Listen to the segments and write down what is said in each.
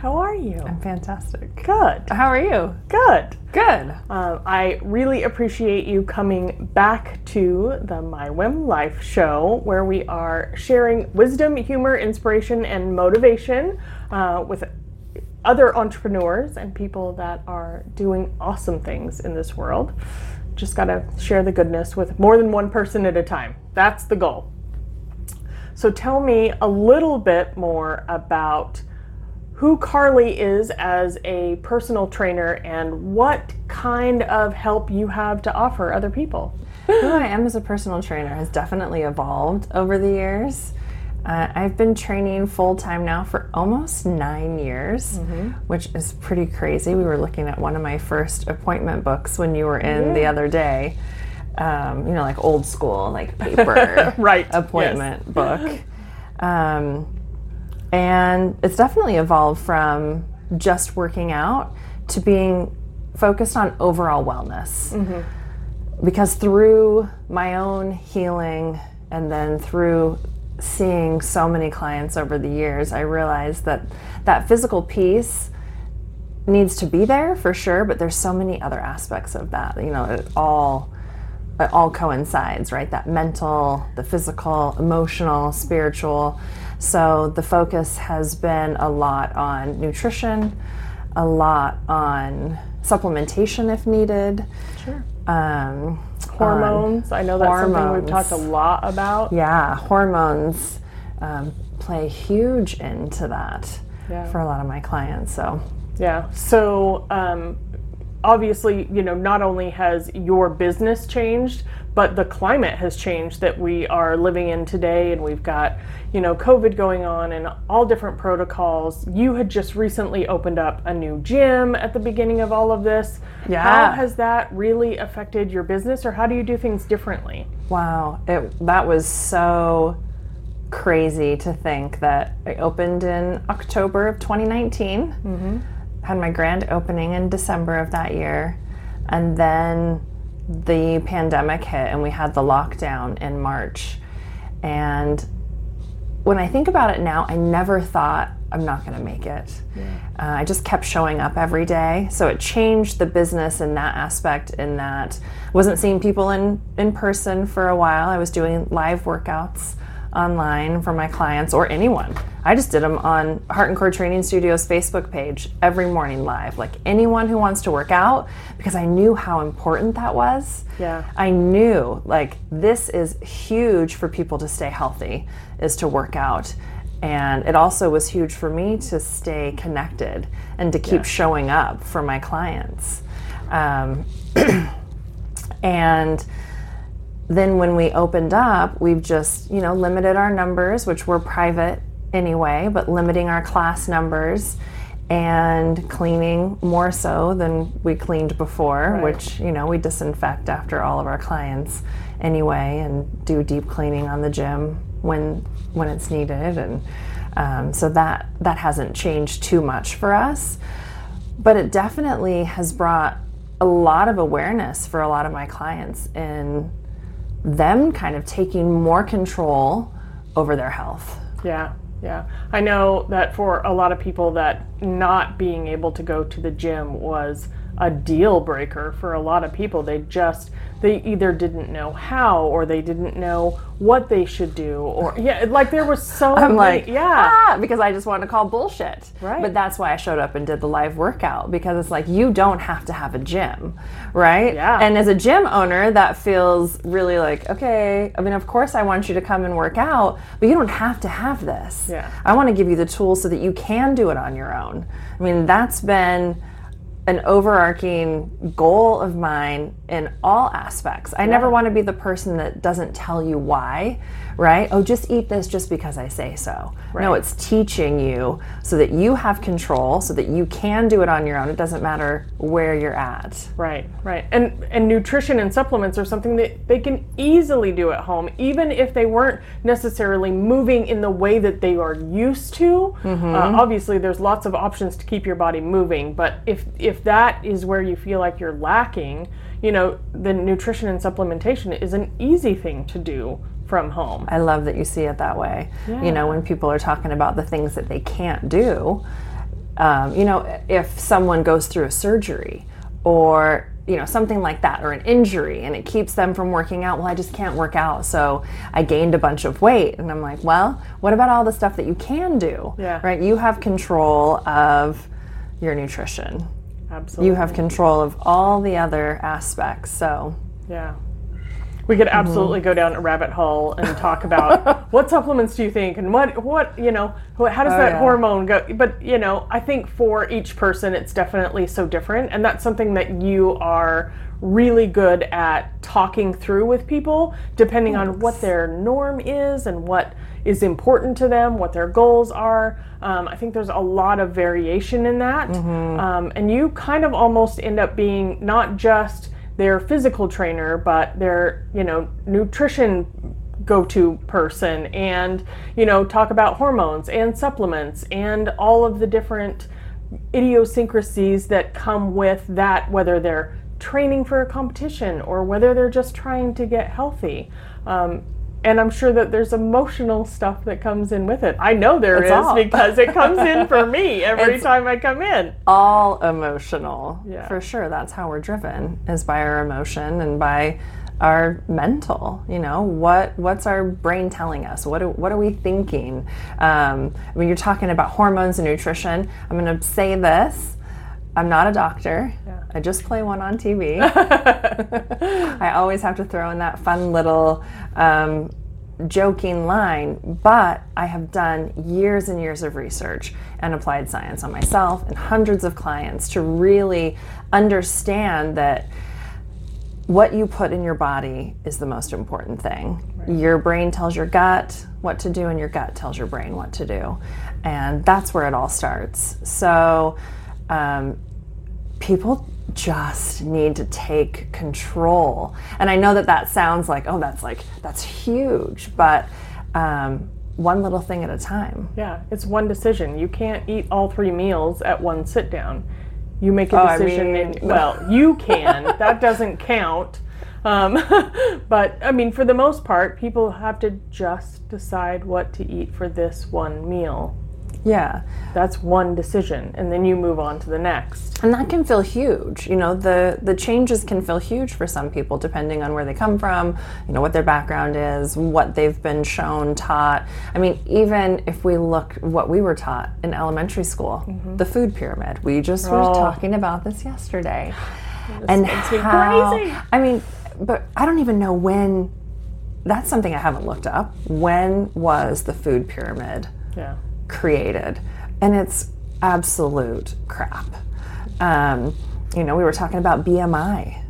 How are you? I'm fantastic. Good. How are you? Good. Good. Um, I really appreciate you coming back to the My Whim Life show, where we are sharing wisdom, humor, inspiration, and motivation uh, with other entrepreneurs and people that are doing awesome things in this world. Just got to share the goodness with more than one person at a time. That's the goal. So tell me a little bit more about who Carly is as a personal trainer and what kind of help you have to offer other people. Who I am as a personal trainer has definitely evolved over the years. Uh, I've been training full time now for almost nine years, mm-hmm. which is pretty crazy. We were looking at one of my first appointment books when you were in yeah. the other day. Um, you know, like old school, like paper right. appointment yes. book. Um, and it's definitely evolved from just working out to being focused on overall wellness. Mm-hmm. Because through my own healing and then through seeing so many clients over the years, I realized that that physical piece needs to be there for sure, but there's so many other aspects of that. You know, it all it all coincides, right? That mental, the physical, emotional, spiritual. So the focus has been a lot on nutrition, a lot on supplementation if needed. Sure. Um, hormones. I know that's hormones. something we've talked a lot about. Yeah, hormones um, play huge into that yeah. for a lot of my clients. So. Yeah. So um, obviously, you know, not only has your business changed, but the climate has changed that we are living in today and we've got you know covid going on and all different protocols. You had just recently opened up a new gym at the beginning of all of this. Yeah. How has that really affected your business or how do you do things differently? Wow. It, that was so crazy to think that i opened in october of 2019 mm-hmm. had my grand opening in december of that year. And then the pandemic hit and we had the lockdown in March. And when I think about it now, I never thought I'm not going to make it. Yeah. Uh, I just kept showing up every day. So it changed the business in that aspect, in that I wasn't seeing people in, in person for a while. I was doing live workouts online for my clients or anyone. I just did them on Heart and Core Training Studios Facebook page every morning live. Like anyone who wants to work out because I knew how important that was. Yeah. I knew like this is huge for people to stay healthy is to work out. And it also was huge for me to stay connected and to keep yeah. showing up for my clients. Um, and then when we opened up, we've just, you know, limited our numbers, which were private anyway, but limiting our class numbers and cleaning more so than we cleaned before, right. which, you know, we disinfect after all of our clients anyway and do deep cleaning on the gym when when it's needed and um, so that that hasn't changed too much for us but it definitely has brought a lot of awareness for a lot of my clients in them kind of taking more control over their health. Yeah, yeah. I know that for a lot of people that not being able to go to the gym was a deal breaker for a lot of people. They just they either didn't know how or they didn't know what they should do or yeah like there was so I'm many, like yeah. Ah, because I just wanted to call bullshit. Right. But that's why I showed up and did the live workout because it's like you don't have to have a gym right? Yeah. And as a gym owner that feels really like okay I mean of course I want you to come and work out but you don't have to have this. Yeah. I want to give you the tools so that you can do it on your own. I mean that's been an overarching goal of mine in all aspects. I yeah. never want to be the person that doesn't tell you why, right? Oh, just eat this just because I say so. Right. No, it's teaching you so that you have control, so that you can do it on your own. It doesn't matter where you're at. Right, right. And and nutrition and supplements are something that they can easily do at home, even if they weren't necessarily moving in the way that they are used to. Mm-hmm. Uh, obviously, there's lots of options to keep your body moving, but if if that is where you feel like you're lacking, you know, the nutrition and supplementation is an easy thing to do from home. I love that you see it that way. Yeah. You know, when people are talking about the things that they can't do, um, you know, if someone goes through a surgery or you know something like that or an injury and it keeps them from working out well i just can't work out so i gained a bunch of weight and i'm like well what about all the stuff that you can do Yeah. right you have control of your nutrition Absolutely. you have control of all the other aspects so Yeah. We could absolutely mm-hmm. go down a rabbit hole and talk about what supplements do you think and what what you know how does oh, that yeah. hormone go but you know I think for each person it's definitely so different and that's something that you are really good at talking through with people depending on what their norm is and what is important to them what their goals are. Um, I think there's a lot of variation in that. Um, and you kind of almost end up being not just their physical trainer, but their, you know, nutrition go-to person and, you know, talk about hormones and supplements and all of the different idiosyncrasies that come with that, whether they're training for a competition or whether they're just trying to get healthy. Um, and I'm sure that there's emotional stuff that comes in with it. I know there is It's all. because it comes in for me every It's- time I come in. all emotional Yeah. for sure that's how we're driven is by our emotion and by our mental you know what what's our brain telling us what, do, what are we thinking um, when you're talking about hormones and nutrition i'm going to say this i'm not a doctor Yeah. i just play one on tv I always have to throw in that fun little um, joking line, but I have done years and years of research and applied science on myself and hundreds of clients to really understand that what you put in your body is the most important thing. Your brain tells your gut what to do, and your gut tells your brain what to do. And that's where it all starts. So, um, people just need to take control. And I know that that sounds like, oh, that's like, that's huge, but um, one little thing at a time. Yeah, it's one decision. You can't eat all three meals at one sit down. You make a Oh, I decision, mean- and well, you can. that doesn't count. Um, but I mean, for the most part, people have to just decide what to eat for this one meal. Yeah. That's one decision, and then you move on to the next. And that can feel huge. You know, the the changes can feel huge for some people depending on where they come from, you know, what their background is, what they've been shown, taught. I mean, even if we look what we were taught in elementary school, mm-hmm. the food pyramid. We just were Oh. talking about this yesterday. and makes me how crazy. I mean, but I don't even know when that's something I haven't looked up. When was the food pyramid? Yeah. Created, and it's absolute crap. Um, you know, we were talking about BMI.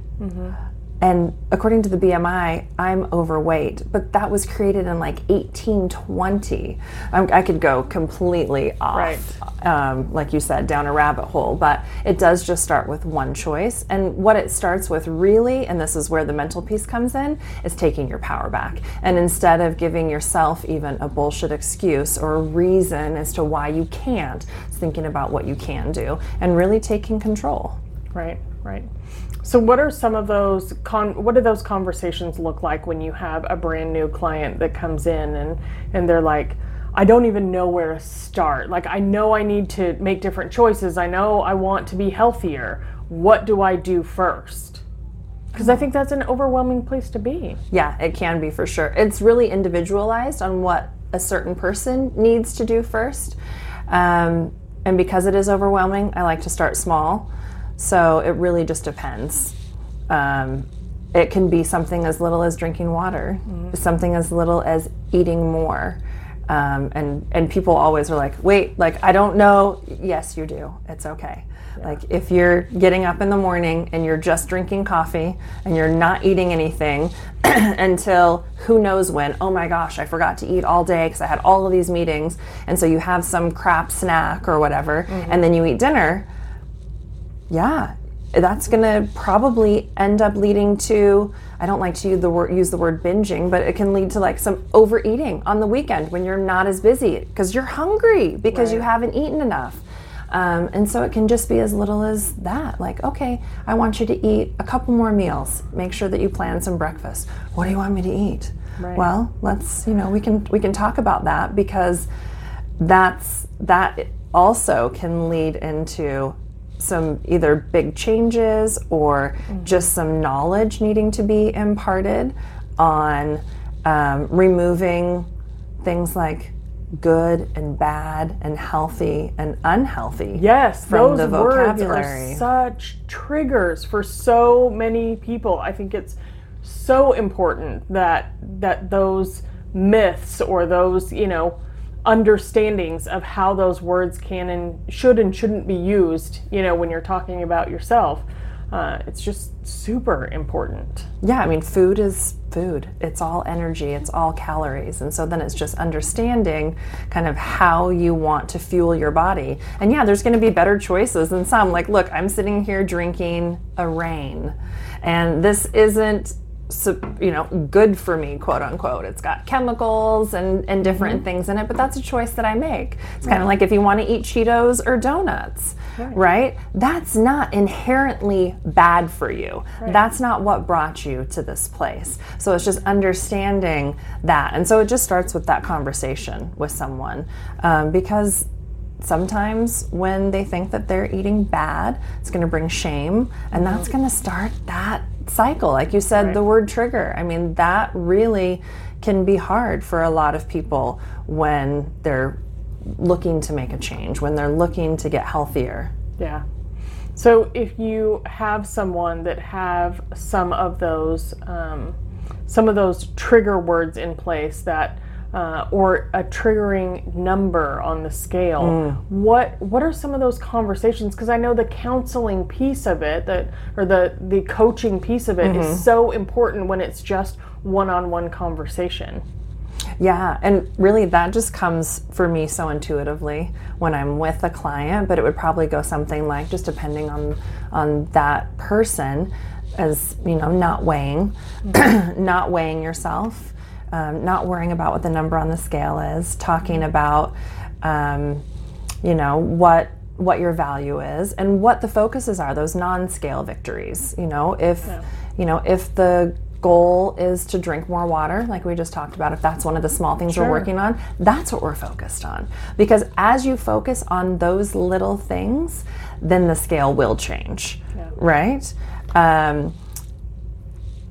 And according to the BMI, I'm overweight, but that was created in like 1820. Um, I could go completely off, Right. um, like you said, down a rabbit hole, but it does just start with one choice. And what it starts with, really, and this is where the mental piece comes in, is taking your power back. And instead of giving yourself even a bullshit excuse or a reason as to why you can't, thinking about what you can do and really taking control. Right, right. So, what are some of those? Con- what do those conversations look like when you have a brand new client that comes in and and they're like, I don't even know where to start. Like, I know I need to make different choices. I know I want to be healthier. What do I do first? Because I think that's an overwhelming place to be. Yeah, it can be for sure. It's really individualized on what a certain person needs to do first. Um, and because it is overwhelming, I like to start small. So it really just depends. Um, it can be something as little as drinking water, something as little as eating more. Um, and and people always are like, wait, like I don't know. Yes, you do. It's okay. Like if you're getting up in the morning and you're just drinking coffee and you're not eating anything until who knows when. Oh my gosh, I forgot to eat all day because I had all of these meetings, and so you have some crap snack or whatever, and then you eat dinner. Yeah, that's going to probably end up leading to I don't like to use the word use the word binging, but it can lead to like some overeating on the weekend when you're not as busy because you're hungry because you haven't eaten enough. Um, and so it can just be as little as that. Like, okay, I want you to eat a couple more meals. Make sure that you plan some breakfast. What do you want me to eat? Right. Well, let's you know we can we can talk about that because that's that also can lead into some either big changes or just some knowledge needing to be imparted on um, removing things like good and bad and healthy and unhealthy. Yes, from those the vocabulary. words are such triggers for so many people. I think it's so important that that those myths or those, you know, understandings of how those words can and should and shouldn't be used, you know, when you're talking about yourself. Uh, it's just super important. Yeah, I mean, food is food. It's all energy, it's all calories. And so then it's just understanding kind of how you want to fuel your body. And yeah, there's going to be better choices than some. Like, look, I'm sitting here drinking a Reign, and this isn't you know good for me quote unquote. It's got chemicals and and different things in it but that's a choice that i make. It's kind of like if you want to eat cheetos or donuts right, that's not inherently bad for you. That's not what brought you to this place. So it's just understanding that. And so it just starts with that conversation with someone um, because sometimes when they think that they're eating bad, it's going to bring shame, and that's going to start that cycle. Like you said, the word trigger. I mean, that really can be hard for a lot of people when they're looking to make a change, when they're looking to get healthier. Yeah. So if you have someone that have some of those um, some of those trigger words in place that uh, or a triggering number on the scale, mm. what what are some of those conversations? Because I know the counseling piece of it, that or the the coaching piece of it, is mm-hmm. so important when it's just one-on-one conversation. Yeah, and really that just comes for me so intuitively when I'm with a client, but it would probably go something like just depending on on that person as, you know, not weighing, mm-hmm. not weighing yourself, um, not worrying about what the number on the scale is, talking about um, you know, what what your value is and what the focuses are, those non-scale victories. You know, if you know, if the goal is to drink more water, like we just talked about, if that's one of the small things we're working on, that's what we're focused on. Because as you focus on those little things, then the scale will change, right? Um,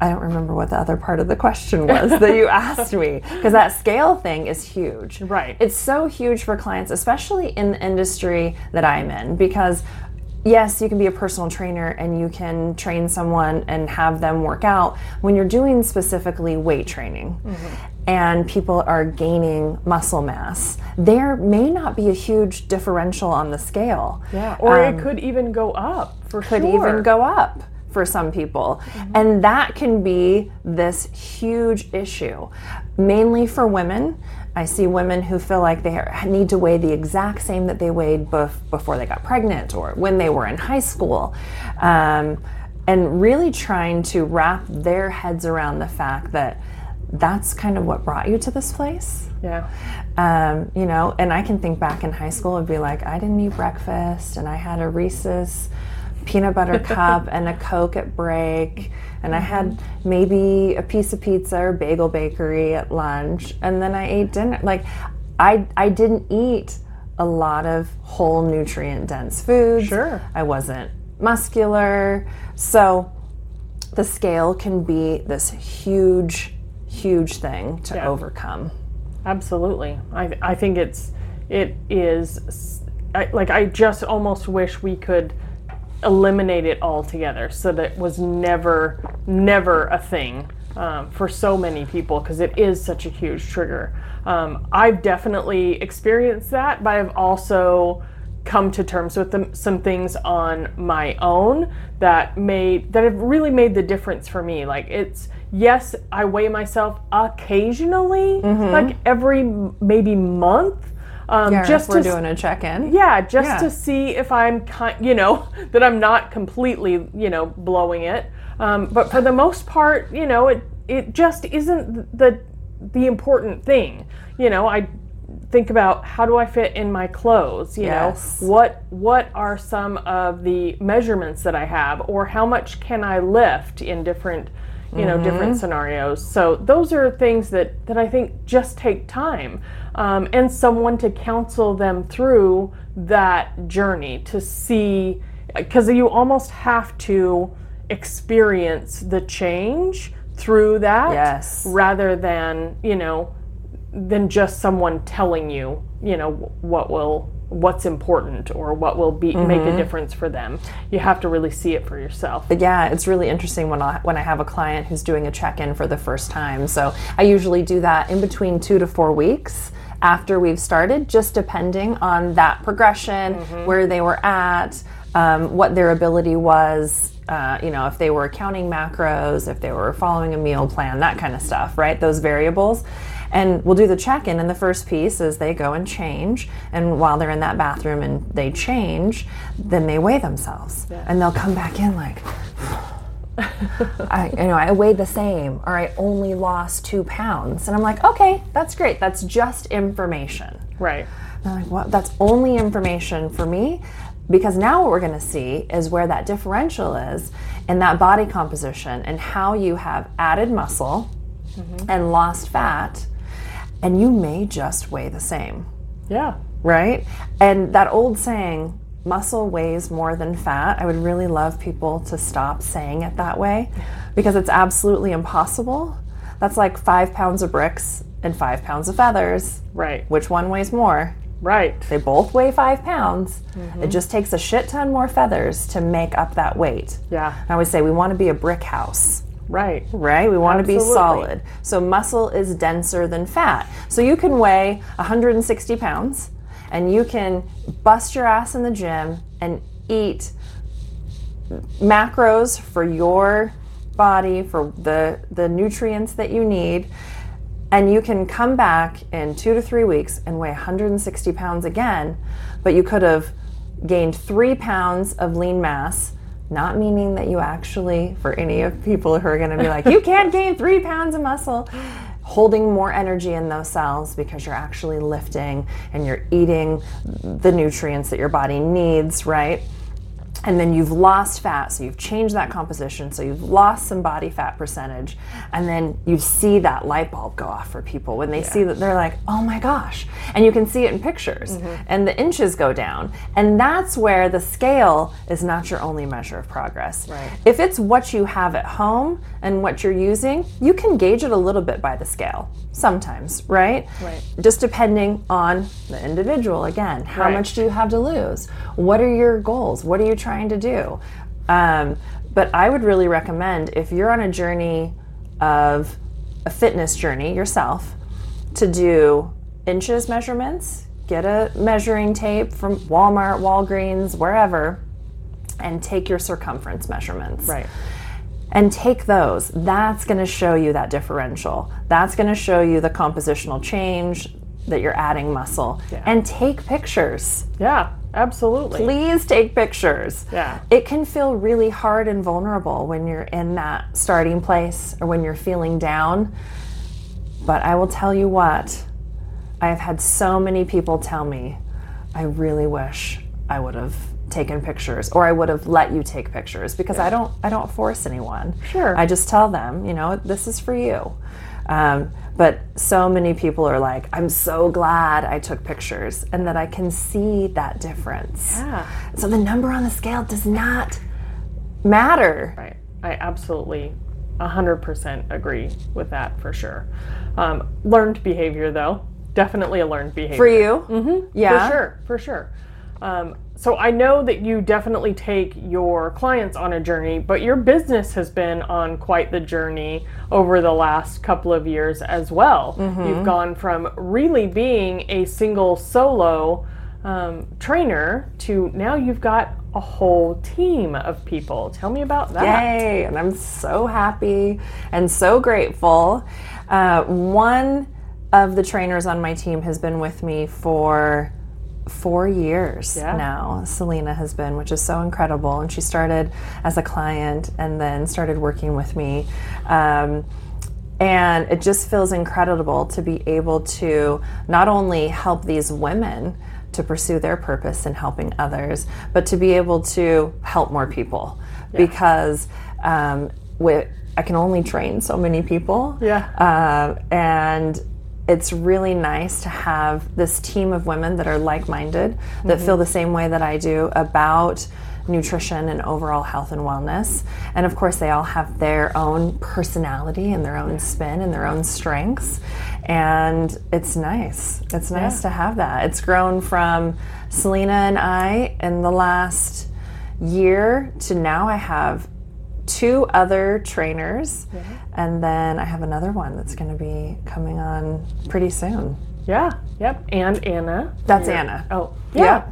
I don't remember what the other part of the question was that you asked me because that scale thing is huge. Right. It's so huge for clients, especially in the industry that I'm in, because yes, you can be a personal trainer and you can train someone and have them work out when you're doing specifically weight training. Mm-hmm. And people are gaining muscle mass. There may not be a huge differential on the scale. Yeah. Or it um, could even go up for Could sure. even go up for some people. And that can be this huge issue, mainly for women. I see women who feel like they need to weigh the exact same that they weighed bef- before they got pregnant or when they were in high school. Um, and really trying to wrap their heads around the fact that that's kind of what brought you to this place. Yeah. Um, you know, and I can think back in high school and be like, I didn't eat breakfast and I had a Reese's peanut butter cup and a Coke at break. And I had maybe a piece of pizza or bagel bakery at lunch. And then I ate dinner. Like, I, I didn't eat a lot of whole nutrient dense foods. Sure. I wasn't muscular. So the scale can be this huge, huge thing to Yeah. overcome. Absolutely. I, I think it's it is I, like I just almost wish we could eliminate it altogether so that it was never never a thing um, for so many people because it is such a huge trigger. Um, I've definitely experienced that, but I've also come to terms with them, some things on my own that made that have really made the difference for me. Like it's yes, I weigh myself occasionally, like every maybe month, um, Yeah, just if we're to doing a check-in. yeah, just Yeah. to see if I'm, you know, that I'm not completely, you know, blowing it. Um, but for the most part, you know, it it just isn't the the important thing. You know, I think about how do I fit in my clothes. You Yes. know, what what are some of the measurements that I have, or how much can I lift in different, you know, different scenarios. So those are things that that I think just take time, um, and someone to counsel them through that journey to see, because you almost have to experience the change through that, Yes. rather than you know, than just someone telling you, you know, what will what's important or what will be make a difference for them. You have to really see it for yourself. Yeah, it's really interesting when I when I have a client who's doing a check-in for the first time. So I usually do that in between two to four weeks after we've started, just depending on that progression, where they were at, um, what their ability was. Uh, you know, if they were counting macros, if they were following a meal plan, that kind of stuff, right? Those variables. And we'll do the check in, and the first piece is they go and change. And while they're in that bathroom and they change, then they weigh themselves. And they'll come back in like, I, you know, I weighed the same, or I only lost two pounds. And I'm like, okay, that's great. That's just information. Right. And I'm like, well, that's only information for me because now what we're going to see is where that differential is in that body composition and how you have added muscle mm-hmm. and lost fat, and you may just weigh the same Yeah. right? And that old saying, muscle weighs more than fat, I would really love people to stop saying it that way because it's absolutely impossible. That's like five pounds of bricks and five pounds of feathers. Right. Which one weighs more? Right. They both weigh five pounds. It mm-hmm. just takes a shit ton more feathers to make up that weight. Yeah. I always say we want to be a brick house Right. right? We want to be solid. So muscle is denser than fat. So you can weigh 160 pounds and you can bust your ass in the gym and eat macros for your body, for the, the nutrients that you need. And you can come back in two to three weeks and weigh 160 pounds again, but you could have gained three pounds of lean mass not meaning that you actually, for any of people who are going to be like, you can't gain three pounds of muscle, holding more energy in those cells because you're actually lifting and you're eating the nutrients that your body needs, right? And then you've lost fat, so you've changed that composition, so you've lost some body fat percentage, and then you see that light bulb go off for people when they see that they're like, oh my gosh. And you can see it in pictures, mm-hmm. and the inches go down. And that's where the scale is not your only measure of progress. Right. If it's what you have at home and what you're using, you can gauge it a little bit by the scale sometimes, right? Right. Just depending on the individual. Again, how Right. much do you have to lose? What are your goals? What are you trying to do? Um, but I would really recommend if you're on a journey of a fitness journey yourself to do inches measurements, get a measuring tape from Walmart, Walgreens, wherever, and take your circumference measurements Right. And take those. That's going to show you that differential. That's going to show you the compositional change that you're adding muscle. And take pictures. Yeah. Absolutely. Please take pictures. Yeah. It can feel really hard and vulnerable when you're in that starting place or when you're feeling down. But I will tell you what, I have had so many people tell me, I really wish I would have taken pictures or I would have let you take pictures because I don't I don't force anyone. Sure. I just tell them, you know, this is for you. Um, but so many people are like, I'm so glad I took pictures and that I can see that difference. Yeah. So the number on the scale does not matter. Right. I absolutely 100% agree with that for sure. Um, learned behavior, though. Definitely a learned behavior. For you? Mm-hmm. Yeah. For sure, for sure. Um, so I know that you definitely take your clients on a journey, but your business has been on quite the journey over the last couple of years as well. Mm-hmm. You've gone from really being a single solo um, trainer to now you've got a whole team of people. Tell me about that. Yay! And I'm so happy and so grateful. Uh, one of the trainers on my team has been with me for four years Yeah. now. Selena has been, which is so incredible. And she started as a client and then started working with me. Um, and it just feels incredible to be able to not only help these women to pursue their purpose in helping others, but to be able to help more people. Because um, with I can only train so many people. Yeah. Uh, and it's really nice to have this team of women that are like minded, that feel mm-hmm. the same way that I do about nutrition and overall health and wellness. And of course, they all have their own personality and their own spin and their own strengths. And it's nice. It's nice Yeah. to have that. It's grown from Selena and I in the last year to now I have two other trainers and then I have another one that's going to be coming on pretty soon. Yeah. Yep. And Anna. That's Your- Anna. Oh. Yeah. Yeah.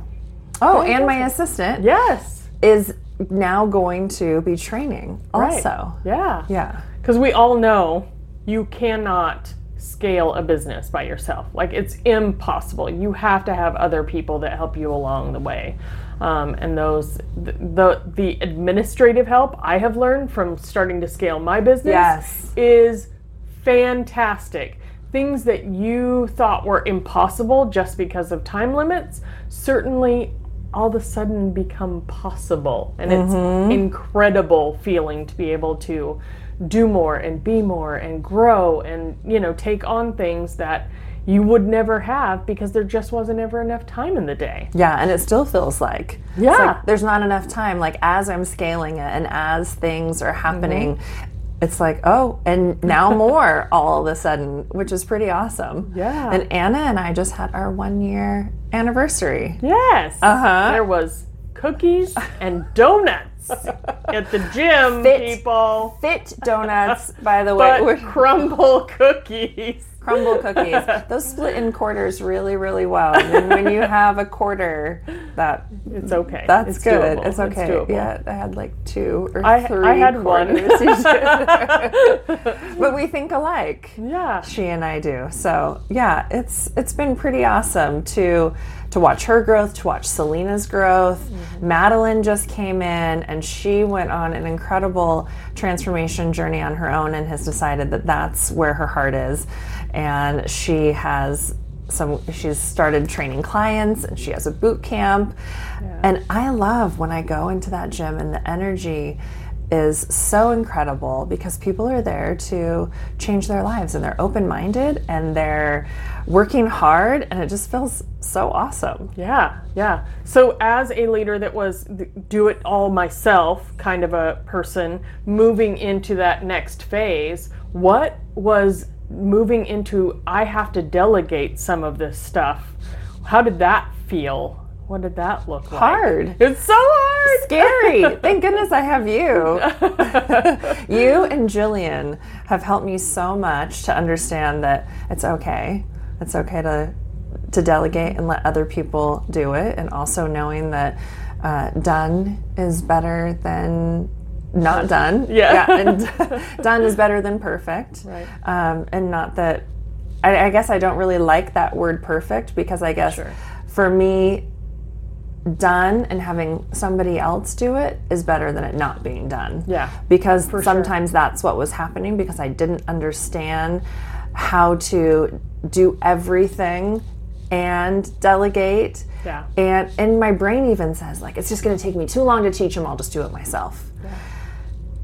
Oh, and my assistant Yes. is now going to be training Right. also. Yeah. Yeah. Because we all know you cannot scale a business by yourself. Like it's impossible. You have to have other people that help you along the way. Um, and those the, the the administrative help I have learned from starting to scale my business Yes. is fantastic. Things that you thought were impossible just because of time limits certainly all of a sudden become possible. And it's incredible feeling to be able to do more and be more and grow and, you know, take on things that you would never have because there just wasn't ever enough time in the day. Yeah, and it still feels like Yeah. like there's not enough time. Like as I'm scaling it and as things are happening, it's like oh, and now more all of a sudden, which is pretty awesome. Yeah. And Anna and I just had our one year anniversary. Yes. Uh-huh. There was cookies and donuts at the gym, Fit. people. Fit donuts, by the way, But Crumbl cookies. Crumbl cookies. Those split in quarters really, really well. And when you have a quarter, that It's okay. that's It's good. doable. It's okay. doable. yeah, I had like two or I, three. I had one. but we think alike. yeah. She and I do. So yeah, it's it's been pretty awesome to to watch her growth, to watch Selena's growth. Mm-hmm. Madeline just came in and she went on an incredible transformation journey on her own and has decided that that's where her heart is. And she has some she's started training clients and she has a boot camp. And I love when I go into that gym and the energy is so incredible because people are there to change their lives and they're open minded and they're working hard and it just feels so awesome. Yeah, yeah. So, as a leader that was do it all myself kind of a person moving into that next phase, what was moving into I have to delegate some of this stuff? How did that feel? What did that look like? Hard. It's so hard. Scary. Thank goodness I have you. you and Jillian have helped me so much to understand that it's okay. It's okay to to delegate and let other people do it, and also knowing that uh, done is better than not done. Yeah. and done is better than perfect. Right. Um, and not that. I, I guess I don't really like that word perfect because I guess Sure. for me done and having somebody else do it is better than it not being done. Yeah, Because sometimes that's what was happening because I didn't understand how to do everything and delegate. Yeah. And and my brain even says like it's just going to take me too long to teach them. I'll just do it myself.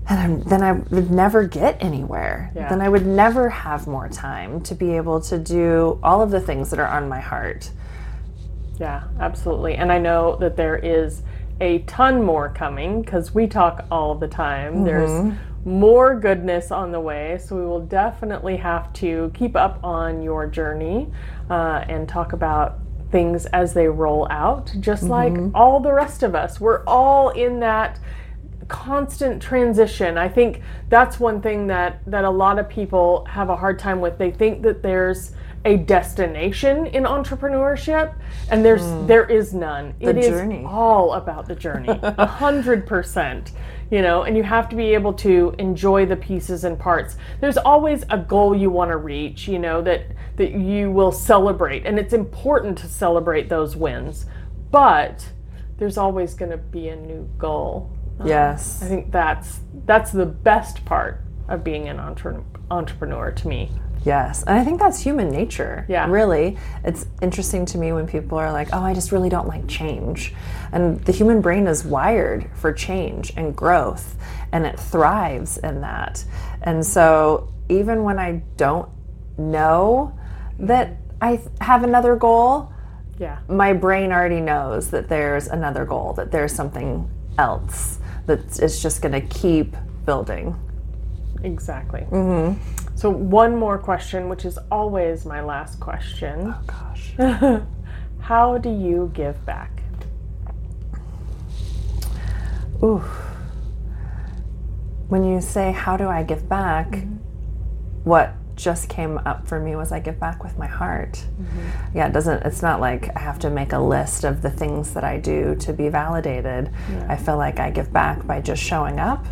And I'm, then I would never get anywhere. Yeah. Then I would never have more time to be able to do all of the things that are on my heart. Yeah, absolutely. And I know that there is a ton more coming because we talk all the time. There's more goodness on the way. So we will definitely have to keep up on your journey uh, and talk about things as they roll out, just like all the rest of us. We're all in that constant transition. I think that's one thing that that a lot of people have a hard time with. They think that there's a destination in entrepreneurship and there's hmm. there is none. It is journey. all about the journey. A hundred percent. You know, and you have to be able to enjoy the pieces and parts. There's always a goal you want to reach, you know, that that you will celebrate. And it's important to celebrate those wins. But there's always going to be a new goal. Um, yes. I think that's that's the best part of being an entre- entrepreneur to me. Yes. And I think that's human nature. Yeah. Really. It's interesting to me when people are like, oh, I just really don't like change. And the human brain is wired for change and growth, and it thrives in that. And so even when I don't know that I have another goal, Yeah. my brain already knows that there's another goal, that there's something else that is just going to keep building. Exactly. Mm-hmm. So, one more question, which is always my last question. Oh, gosh. How do you give back? Ooh. When you say, How do I give back? Mm-hmm. What just came up for me was I give back with my heart. Mm-hmm. Yeah, it doesn't, it's not like I have to make a list of the things that I do to be validated. I feel like I give back by just showing up,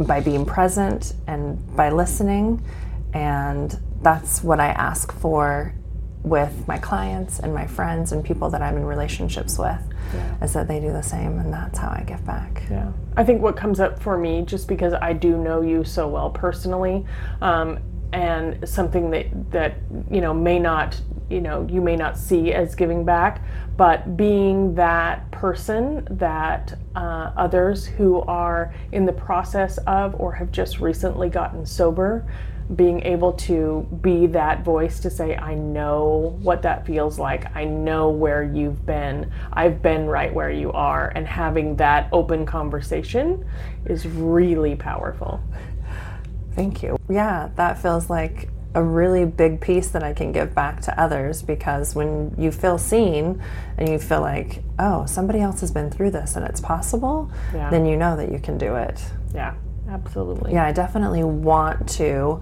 by being present, and by listening. And that's what I ask for with my clients and my friends and people that I'm in relationships with, is that they do the same. And that's how I give back. Yeah. I think what comes up for me, just because I do know you so well personally, um, and something that that you know may not you know you may not see as giving back, but being that person that uh, others who are in the process of or have just recently gotten sober being able to be that voice to say, I know what that feels like. I know where you've been. I've been right where you are. And having that open conversation is really powerful. Thank you. Yeah, that feels like a really big piece that I can give back to others because when you feel seen and you feel like, oh, somebody else has been through this and it's possible, Yeah. then you know that you can do it. Yeah, absolutely. Yeah, I definitely want to.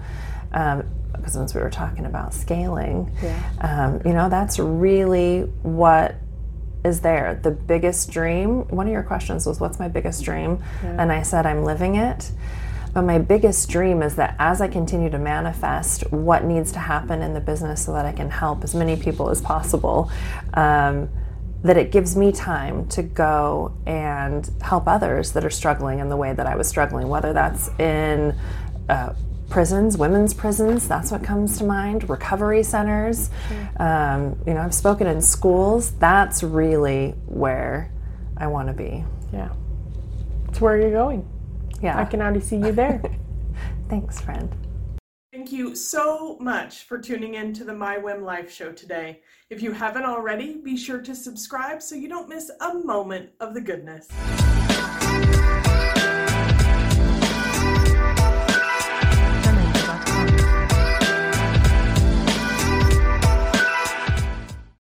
Um, because since we were talking about scaling, Yeah. um, you know, that's really what is there. The biggest dream, one of your questions was, What's my biggest dream? And I said, I'm living it. But my biggest dream is that as I continue to manifest what needs to happen in the business so that I can help as many people as possible, um, that it gives me time to go and help others that are struggling in the way that I was struggling, whether that's in uh, prisons, women's prisons, that's what comes to mind, recovery centers. Um, you know, I've spoken in schools. That's really where I want to be. Yeah. It's where you're going. Yeah. I can already see you there. Thanks, friend. Thank you so much for tuning in to the My Whim Life show today. If you haven't already, be sure to subscribe so you don't miss a moment of the goodness.